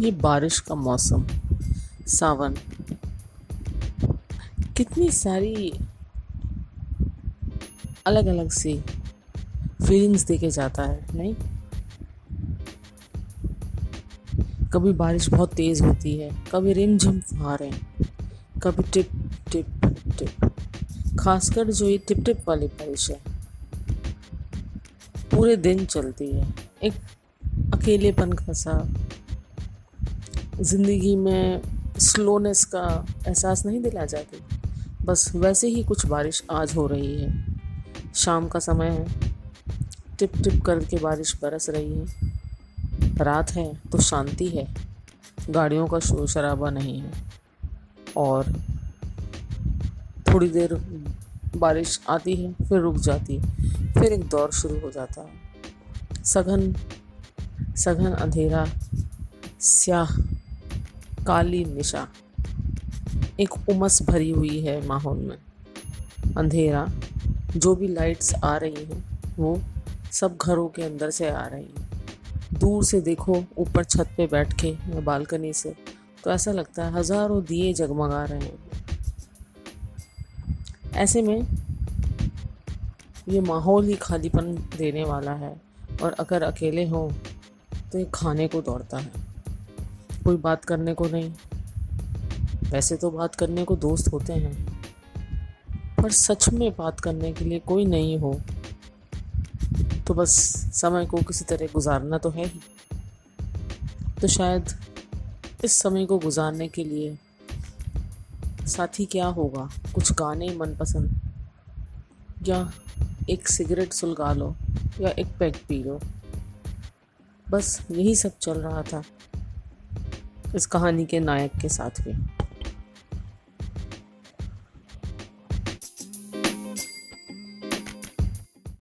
ये बारिश का मौसम? सावन। कितनी सारी अलग अलग सी फीलिंग्स देके जाता है, नहीं? कभी बारिश बहुत तेज़ होती है, कभी रिमझिम फुहारें कभी टिप टिप टिप। खासकर जो ये टिप टिप वाली बारिश है, पूरे दिन चलती है। एक अकेलेपन का सा ज़िंदगी में स्लोनेस का एहसास नहीं दिला जाती। बस वैसे ही कुछ बारिश आज हो रही है। शाम का समय है। टिप टिप करके बारिश बरस रही है। रात है तो शांति है। गाड़ियों का शोर शराबा नहीं है। और थोड़ी देर बारिश आती है, फिर रुक जाती है। फिर एक दौर शुरू हो जाता है। सघन सघन अंधेरा, स्याह काली निशा। एक उमस भरी हुई है माहौल में। अंधेरा। जो भी लाइट्स आ रही हैं, वो सब घरों के अंदर से आ रही हैं। दूर से देखो, ऊपर छत पे बैठ के या बालकनी से तो ऐसा लगता है हज़ारों दिए जगमगा रहे हैं। ऐसे में ये माहौल ही खालीपन देने वाला है, और अगर अकेले हों तो ये खाने को दौड़ता है। कोई बात करने को नहीं। वैसे तो बात करने को दोस्त होते हैं। पर सच में बात करने के लिए कोई नहीं हो। तो बस समय को किसी तरह गुजारना तो है ही। तो शायद इस समय को गुजारने के लिए साथी क्या होगा? कुछ गाने मनपसंद? या एक सिगरेट सुलगा लो? या एक पैक पी लो? बस यही सब चल रहा था। इस कहानी के नायक के साथ भी